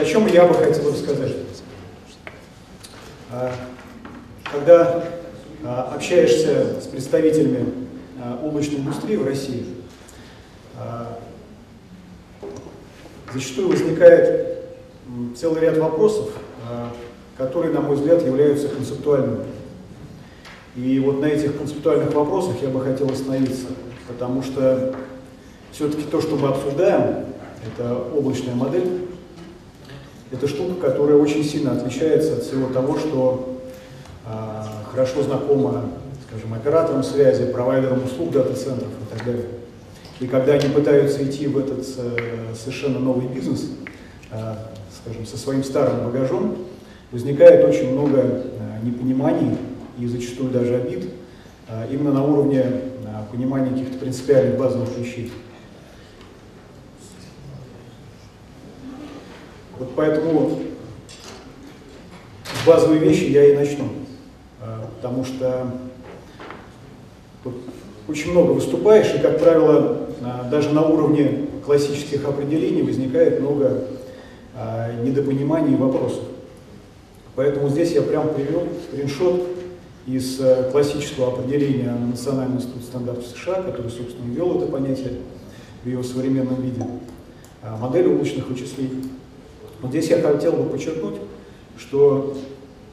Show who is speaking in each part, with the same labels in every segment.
Speaker 1: о чем я бы хотел рассказать. А, когда а, общаешься с представителями а, облачной индустрии в России, зачастую возникает целый ряд вопросов, которые, на мой взгляд, являются концептуальными. И вот на этих концептуальных вопросах я бы хотел остановиться, потому что все-таки то, что мы обсуждаем, это облачная модель, это штука, которая очень сильно отличается от всего того, что э, хорошо знакомо, скажем, операторам связи, провайдерам услуг дата-центров и так далее. И когда они пытаются идти в этот э, совершенно новый бизнес, э, скажем, со своим старым багажом, возникает очень много э, непониманий и зачастую даже обид э, именно на уровне э, понимания каких-то принципиальных базовых вещей. Вот поэтому с базовой вещи я и начну. А, потому что очень много выступаешь, и, как правило, а, даже на уровне классических определений возникает много а, недопониманий и вопросов. Поэтому здесь я прям привел скриншот из классического определения Национального института стандартов США, который, собственно, ввел это понятие в ее современном виде. Модель облачных вычислений. Вот здесь я хотел бы подчеркнуть, что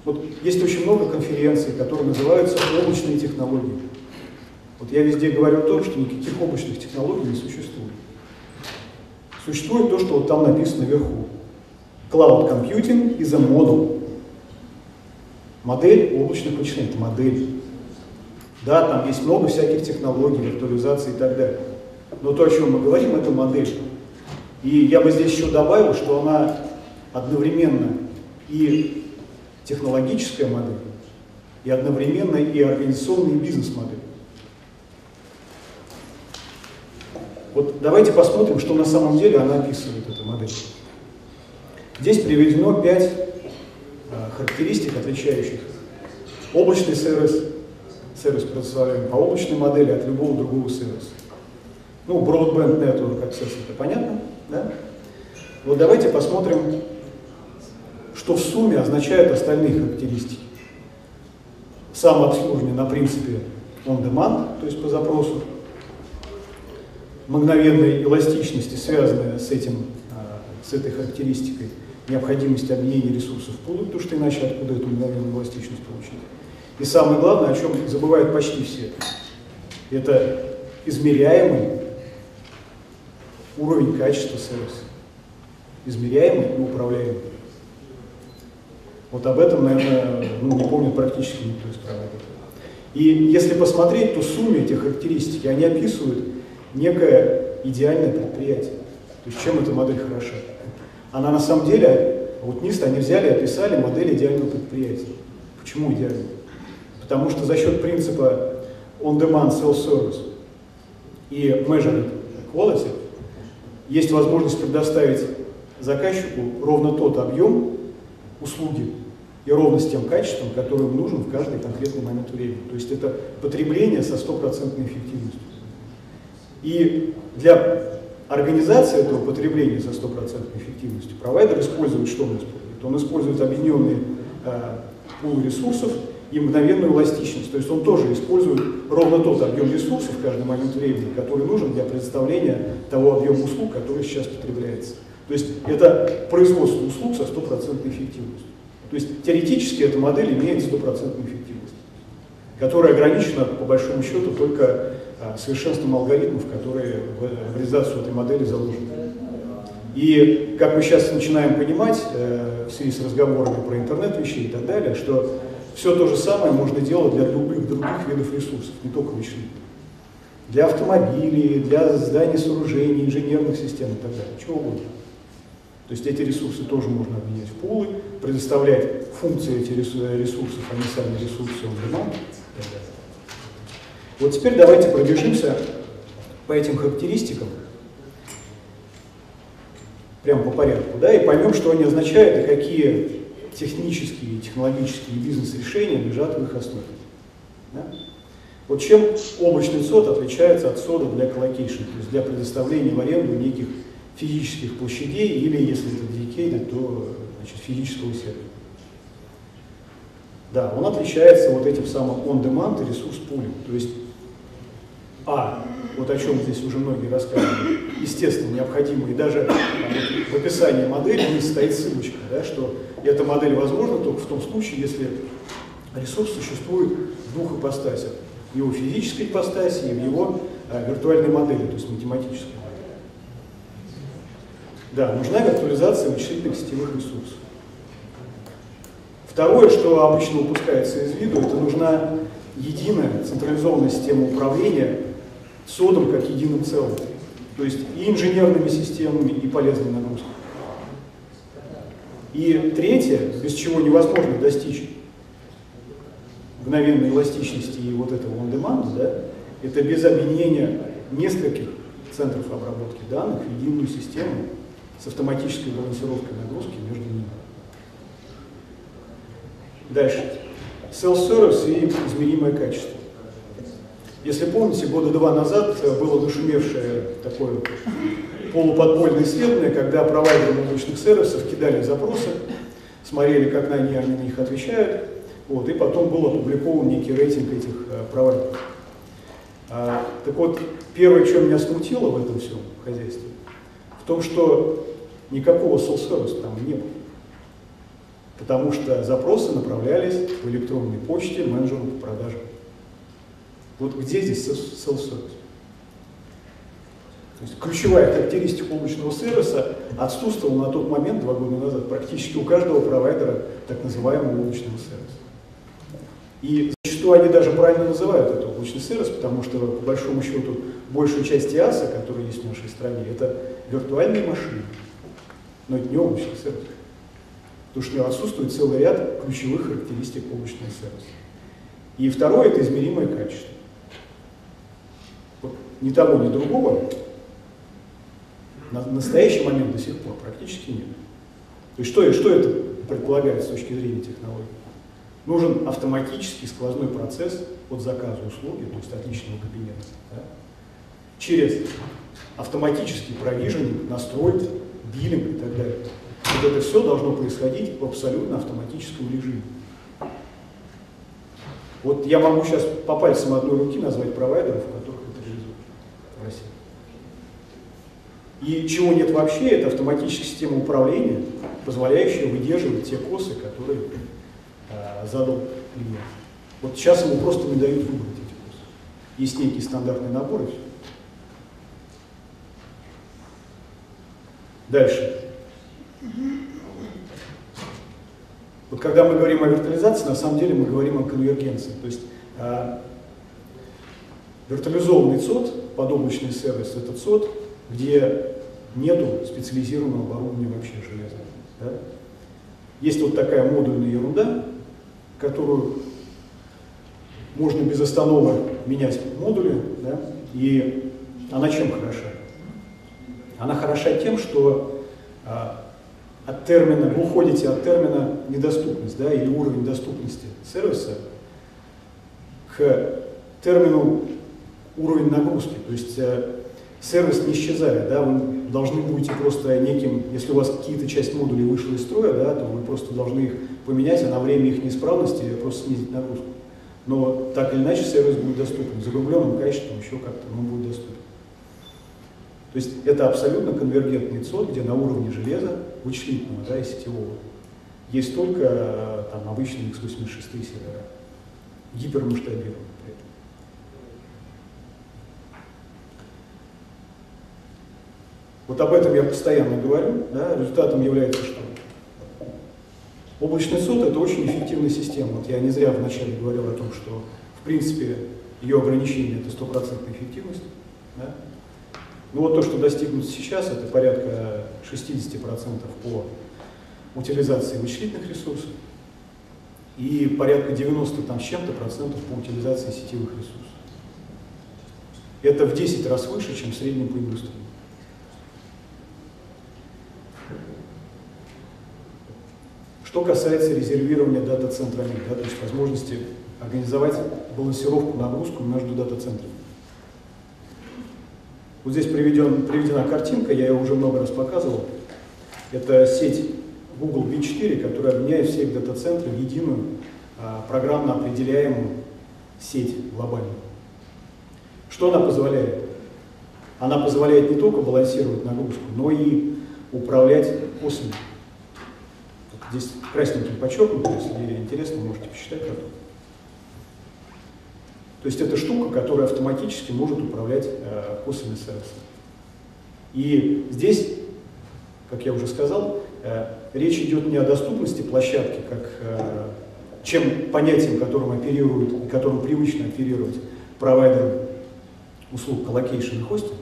Speaker 1: вот есть очень много конференций, которые называются облачные технологии. Вот я везде говорю о том, что никаких облачных технологий не существует. Существует то, что вот там написано наверху. Cloud Computing is a model. Модель облачных вычислений – это модель. Да, там есть много всяких технологий, виртуализации и так далее. Но то, о чем мы говорим, это модель. И я бы здесь еще добавил, что она одновременно и технологическая модель, и одновременно и организационная и бизнес-модель. Вот давайте посмотрим, что на самом деле она описывает, эта модель. Здесь приведено пять а, характеристик, отличающих облачный сервис, сервис предоставляем по облачной модели от любого другого сервиса. Ну, Broadband Network Access, это понятно, да? Вот давайте посмотрим что в сумме означают остальные характеристики. Самообслуживание на принципе on-demand, то есть по запросу, мгновенной эластичности, связанная с, этим, а, с этой характеристикой, необходимость объединения ресурсов в потому что иначе откуда эту мгновенную эластичность получить. И самое главное, о чем забывают почти все, это измеряемый уровень качества сервиса. Измеряемый и управляемый. Вот об этом, наверное, ну, не помнит практически никто из провайдеров. И если посмотреть, то сумме этих характеристики, они описывают некое идеальное предприятие. То есть чем эта модель хороша? Она на самом деле, вот НИСТ, они взяли и описали модель идеального предприятия. Почему идеального? Потому что за счет принципа on-demand self-service и measured quality есть возможность предоставить заказчику ровно тот объем, услуги и ровно с тем качеством, которое нужен в каждый конкретный момент времени. То есть это потребление со стопроцентной эффективностью. И для организации этого потребления со стопроцентной эффективностью провайдер использует, что он использует? Он использует объединенные э, пулы ресурсов и мгновенную эластичность. То есть он тоже использует ровно тот объем ресурсов в каждый момент времени, который нужен для предоставления того объема услуг, который сейчас потребляется. То есть это производство услуг со стопроцентной эффективностью. То есть теоретически эта модель имеет стопроцентную эффективность, которая ограничена по большому счету только а, совершенством алгоритмов, которые в реализацию этой модели заложены. И как мы сейчас начинаем понимать э, в связи с разговорами про интернет вещей и так далее, что все то же самое можно делать для любых других видов ресурсов, не только вычислительных. Для автомобилей, для зданий, сооружений, инженерных систем и так далее, чего угодно. То есть эти ресурсы тоже можно объединять в пулы, предоставлять функции этих ресурсов, а не сами ресурсы on Вот теперь давайте пробежимся по этим характеристикам, прямо по порядку, да, и поймем, что они означают и какие технические, технологические бизнес-решения лежат в их основе. Да? Вот чем облачный ЦОД отличается от ЦОДа для colocation, то есть для предоставления в аренду неких физических площадей или, если это dedicated, да, значит, физического сервера. Да, он отличается вот этим самым on-demand и resource pooling. То есть, а, вот о чем здесь уже многие рассказывали, естественно, необходимо, и даже в описании модели стоит ссылочка, да, что эта модель возможна только в том случае, если ресурс существует в двух ипостасях. В его физической ипостаси и в его а, виртуальной модели, то есть математической. Да, нужна виртуализация вычислительных сетевых ресурсов. Второе, что обычно упускается из виду, это нужна единая централизованная система управления содом как единым целым. То есть и инженерными системами, и полезной нагрузкой. И третье, без чего невозможно достичь мгновенной эластичности и вот этого on-demand, да, это без объединения нескольких центров обработки данных в единую систему с автоматической балансировкой нагрузки между ними. Дальше. Self-service и измеримое качество. Если помните, года два назад было нашумевшее такое полуподпольное исследование, когда провайдеры облачных сервисов кидали запросы, смотрели, как они, они на них отвечают, вот, и потом был опубликован некий рейтинг этих э, провайдеров. А, так вот, первое, что меня смутило в этом всем хозяйстве, в том, что никакого self-service там не было потому что запросы направлялись в электронной почте менеджеру по продажам. Вот где здесь self-service? То есть ключевая характеристика облачного сервиса отсутствовала на тот момент, два года назад, практически у каждого провайдера так называемого облачного сервиса. И зачастую они даже правильно называют это облачный сервис, потому что, по большому счету, большую часть ИАСа, которая есть в нашей стране, это виртуальные машины, но это не сервис потому что у него отсутствует целый ряд ключевых характеристик облачного сервиса. И второе – это измеримое качество. Вот ни того, ни другого на настоящий момент до сих пор практически нет. То есть что, что это предполагает с точки зрения технологий? Нужен автоматический сквозной процесс от заказа услуги, то есть от личного кабинета, да, через автоматический провиженинг, настрой, биллинг и так далее. Вот это все должно происходить в абсолютно автоматическом режиме. Вот я могу сейчас по пальцам одной руки назвать провайдеров, которых это реализуют в России. И чего нет вообще, это автоматическая система управления, позволяющая выдерживать те косы, которые э, задал клиент. Вот сейчас ему просто не дают выбрать эти косы. Есть некий стандартный набор и все. Дальше. Вот когда мы говорим о виртуализации, на самом деле мы говорим о конвергенции. То есть э, виртуализованный ЦОД, подоблачный сервис, это ЦОД, где нету специализированного оборудования вообще железа. Да? Есть вот такая модульная ерунда, которую можно без остановок менять модули, да? и она чем хороша? Она хороша тем, что а, от термина, вы уходите от термина недоступность, да, или уровень доступности сервиса к термину уровень нагрузки. То есть э, сервис не исчезает, да, вы должны будете просто неким, если у вас какие-то часть модулей вышла из строя, да, то вы просто должны их поменять, а на время их неисправности просто снизить нагрузку. Но так или иначе сервис будет доступен, загрубленным качеством еще как-то, он будет доступен. То есть это абсолютно конвергентный ЦОД, где на уровне железа, вычислительного да, и сетевого, есть только там, обычные x86 сервера, гипермасштабированные. Вот об этом я постоянно говорю. Да, результатом является что? Облачный суд – это очень эффективная система. Вот я не зря вначале говорил о том, что в принципе ее ограничение – это стопроцентная эффективность. Да? Ну вот то, что достигнуто сейчас, это порядка 60% по утилизации вычислительных ресурсов и порядка 90 там, с чем-то процентов по утилизации сетевых ресурсов. Это в 10 раз выше, чем в среднем по индустрии. Что касается резервирования дата-центрами, да, то есть возможности организовать балансировку нагрузку между дата-центрами. Вот здесь приведен, приведена картинка, я ее уже много раз показывал. Это сеть Google B4, которая объединяет все дата-центры в единую а, программно определяемую сеть глобальную. Что она позволяет? Она позволяет не только балансировать нагрузку, но и управлять осами. Здесь красненьким подчеркнуто, если интересно, можете посчитать. То есть это штука, которая автоматически может управлять э, осами сервиса. И здесь, как я уже сказал, э, речь идет не о доступности площадки, как э, чем понятием, которым оперируют которым привычно оперировать провайдеры услуг colocation и хостинг,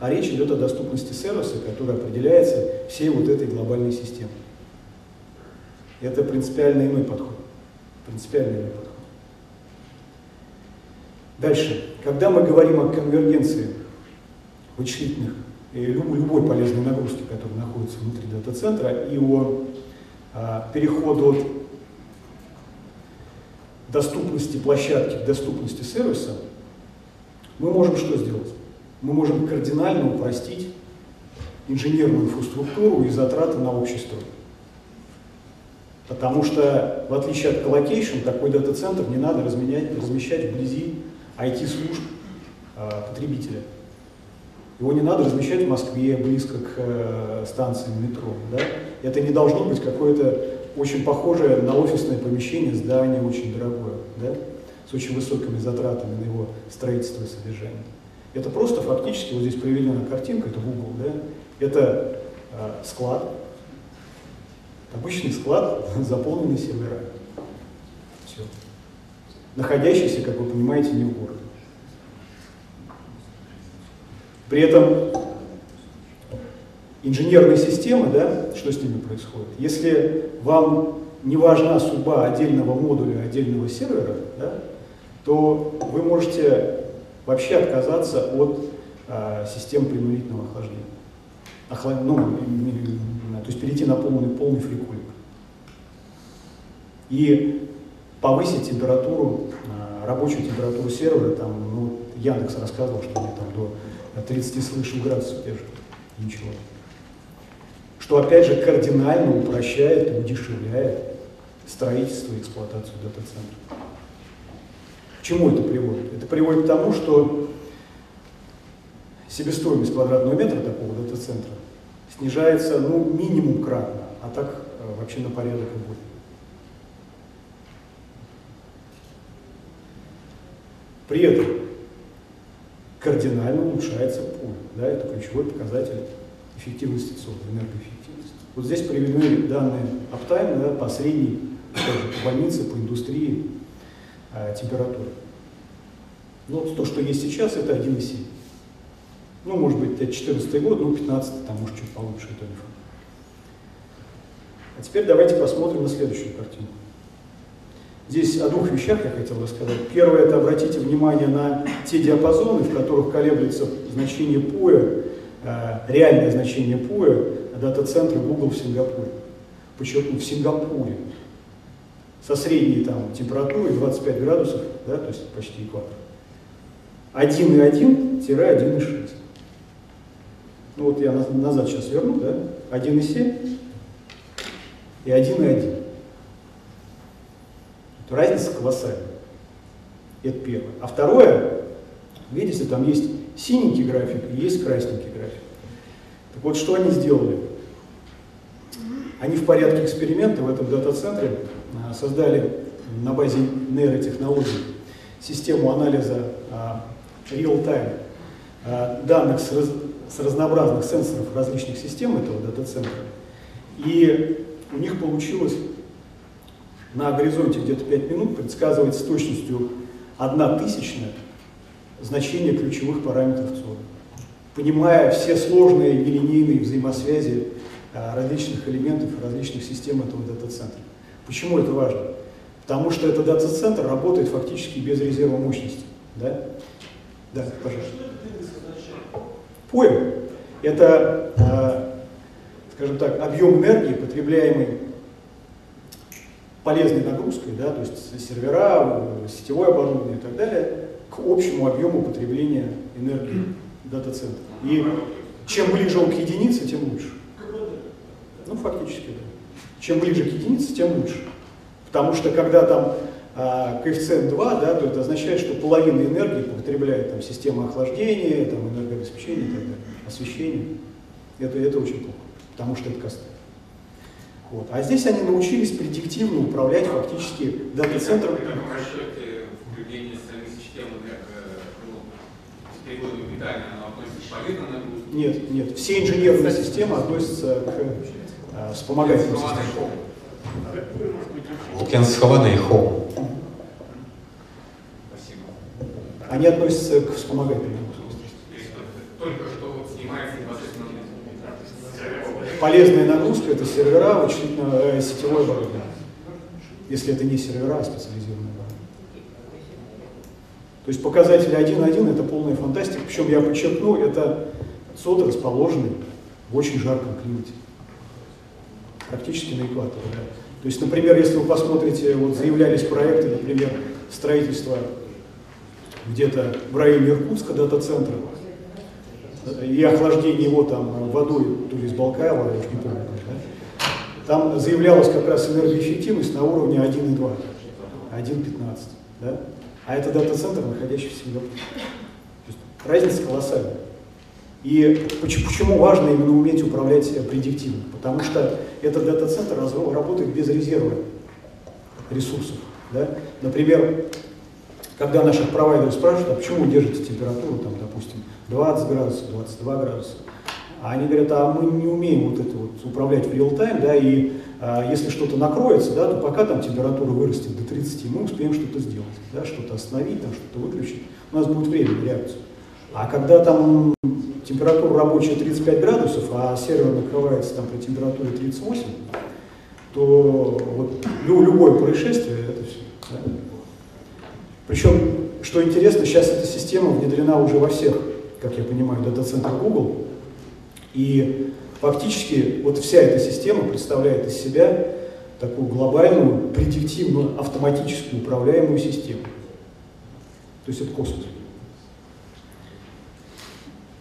Speaker 1: а речь идет о доступности сервиса, который определяется всей вот этой глобальной системой. Это принципиально иной подход. Принципиально иной подход. Дальше. Когда мы говорим о конвергенции вычислительных и любой полезной нагрузки, которая находится внутри дата-центра, и о а, переходу от доступности площадки к доступности сервиса, мы можем что сделать? Мы можем кардинально упростить инженерную инфраструктуру и затраты на общестрой. Потому что, в отличие от colocation, такой дата-центр не надо размещать вблизи IT-служб э, потребителя. Его не надо размещать в Москве, близко к э, станциям метро. Да? Это не должно быть какое-то очень похожее на офисное помещение, здание очень дорогое, да? с очень высокими затратами на его строительство и содержание. Это просто фактически, вот здесь приведена картинка, это Google, да? это э, склад, Обычный склад, заполненный серверами. Все. Находящийся, как вы понимаете, не в городе. При этом инженерные системы, да, что с ними происходит? Если вам не важна судьба отдельного модуля, отдельного сервера, да, то вы можете вообще отказаться от а, систем принудительного охлаждения. Охлад... Ну, то есть перейти на полный, полный фрикулик. И повысить температуру, а, рабочую температуру сервера, там, ну, Яндекс рассказывал, что они там до 30 с лишним градусов держат. Ничего. Что опять же кардинально упрощает и удешевляет строительство и эксплуатацию дата-центра. К чему это приводит? Это приводит к тому, что себестоимость квадратного метра такого дата-центра снижается ну, минимум кратно, а так э, вообще на порядок и будет. При этом кардинально улучшается пуль. Да, это ключевой показатель эффективности ЦОД, энергоэффективности. Вот здесь приведены данные Uptime да, по средней тоже, по больнице, по индустрии э, температуры. Но то, что есть сейчас, это 1,7. Ну, может быть, это 14 год, ну, 15 там, может, чуть получше, это. А теперь давайте посмотрим на следующую картину. Здесь о двух вещах я хотел рассказать. Первое – это обратите внимание на те диапазоны, в которых колеблется значение ПУЭ, э, реальное значение ПУЭ дата-центра Google в Сингапуре. Подчеркну, в Сингапуре. Со средней там, температурой 25 градусов, да, то есть почти экватор. 1,1-1,6. Ну вот я назад сейчас верну, да? 1,7 и 1,1. Разница колоссальная. Это первое. А второе, видите, там есть синенький график и есть красненький график. Так вот, что они сделали? Они в порядке эксперимента в этом дата-центре а, создали на базе нейротехнологий систему анализа а, real-time а, данных с с разнообразных сенсоров различных систем этого дата-центра. И у них получилось на горизонте где-то 5 минут предсказывать с точностью 1 тысячная значение ключевых параметров ЦОДа, понимая все сложные нелинейные взаимосвязи а, различных элементов, различных систем этого дата-центра. Почему это важно? Потому что этот дата-центр работает фактически без резерва мощности. Да, да пожалуйста. Поем – это, э, скажем так, объем энергии, потребляемый полезной нагрузкой, да, то есть сервера, сетевое оборудование и так далее, к общему объему потребления энергии дата-центра. И чем ближе он к единице, тем лучше. фактически, да. Чем ближе к единице, тем лучше. Потому что когда там а, коэффициент 2, да, то это означает, что половина энергии потребляет там, система охлаждения, там, энергообеспечения и так далее, освещение. Это, это очень плохо, потому что это косты. Вот. А здесь они научились предиктивно управлять фактически дата-центром. Нет, нет. Все инженерные системы относятся к э, вспомогательным системам.
Speaker 2: Лукьян схованный хом.
Speaker 1: Они относятся к вспомогательным.
Speaker 3: Только что
Speaker 1: Полезная нагрузка это сервера, вычислительно э, сетевое оборудование. Если это не сервера, а специализированное. То есть показатели 1.1 это полная фантастика. Причем я подчеркну, это соды расположены в очень жарком климате. Практически на экваторе. Да. То есть, например, если вы посмотрите, вот заявлялись проекты, например, строительства где-то в районе Иркутска дата-центра, и охлаждение его там водой, то ли из Балкаева, я не помню, да? там заявлялась как раз энергоэффективность на уровне 1,2, 1,15, да? а это дата-центр, находящийся в Сингапуре. Разница колоссальная. И почему важно именно уметь управлять предиктивно? Потому что этот дата-центр работает без резерва ресурсов. Да? Например, когда наших провайдеров спрашивают, а почему вы держите температуру, там, допустим, 20 градусов, 22 градуса, а они говорят, а мы не умеем вот это вот управлять в реал-тайм, да, и а, если что-то накроется, да, то пока там температура вырастет до 30, мы успеем что-то сделать, да, что-то остановить, там, что-то выключить, у нас будет время на. А когда там температура рабочая 35 градусов, а сервер накрывается там при температуре 38, то вот любое происшествие это все. Да? Причем, что интересно, сейчас эта система внедрена уже во всех, как я понимаю, дата-центрах Google. И фактически вот вся эта система представляет из себя такую глобальную, предиктивную, автоматически управляемую систему. То есть это космос.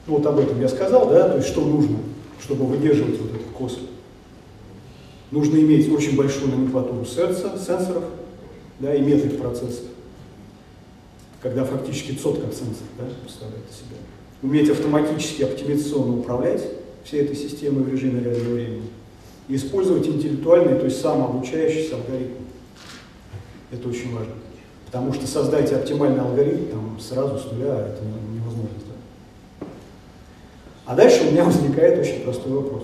Speaker 1: Ну, вот об этом я сказал, да, то есть что нужно, чтобы выдерживать вот этот космос. Нужно иметь очень большую номенклатуру сенсоров да, и метод процессов, когда фактически ЦОД как сенсор да, представляет себя. Уметь автоматически, оптимизационно управлять всей этой системой в режиме реального времени и использовать интеллектуальный, то есть самообучающийся алгоритм. Это очень важно. Потому что создать оптимальный алгоритм там, сразу с нуля это невозможно. А дальше у меня возникает очень простой вопрос.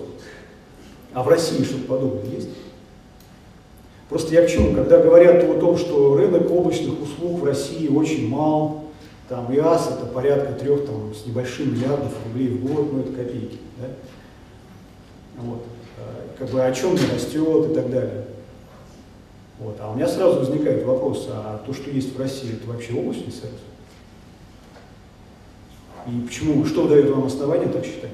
Speaker 1: А в России что-то подобное есть? Просто я к чему? Когда говорят о том, что рынок облачных услуг в России очень мал, там ИАС это порядка трех там, с небольшим миллиардов рублей в год, ну это копейки. Да? Вот. А, как бы о чем не растет и так далее. Вот. А у меня сразу возникает вопрос, а то, что есть в России, это вообще облачный сервис? И почему, что дает вам основание так считать?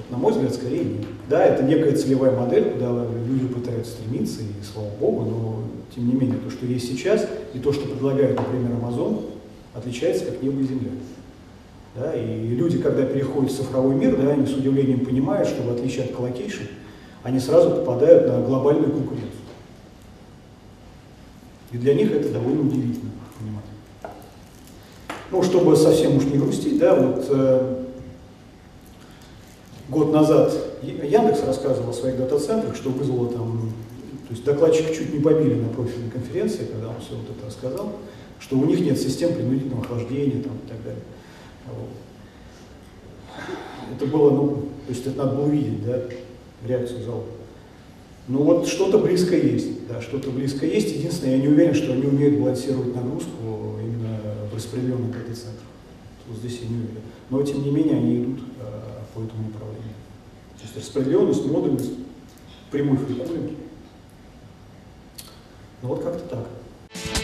Speaker 1: Вот, на мой взгляд, скорее нет. Да, это некая целевая модель, куда люди пытаются стремиться, и слава богу, но тем не менее, то, что есть сейчас, и то, что предлагает, например, Amazon, отличается как небо и земля. Да, и люди, когда переходят в цифровой мир, да, они с удивлением понимают, что в отличие от colocation, они сразу попадают на глобальную конкуренцию. И для них это довольно удивительно понимать. Ну, чтобы совсем уж не грустить, да, вот э, год назад Яндекс рассказывал о своих дата-центрах, что вызвало там, то есть докладчика чуть не побили на профильной конференции, когда он все вот это рассказал, что у них нет систем принудительного охлаждения там, и так далее. Вот. Это было, ну, то есть это надо было видеть, да, реакцию зала. Ну вот что-то близко есть, да, что-то близко есть. Единственное, я не уверен, что они умеют балансировать нагрузку распределенных дата-центров. Вот здесь я не уверен. Но тем не менее они идут э, по этому направлению. То есть распределенность, модульность, прямой фрикулинг. Ну вот как-то так.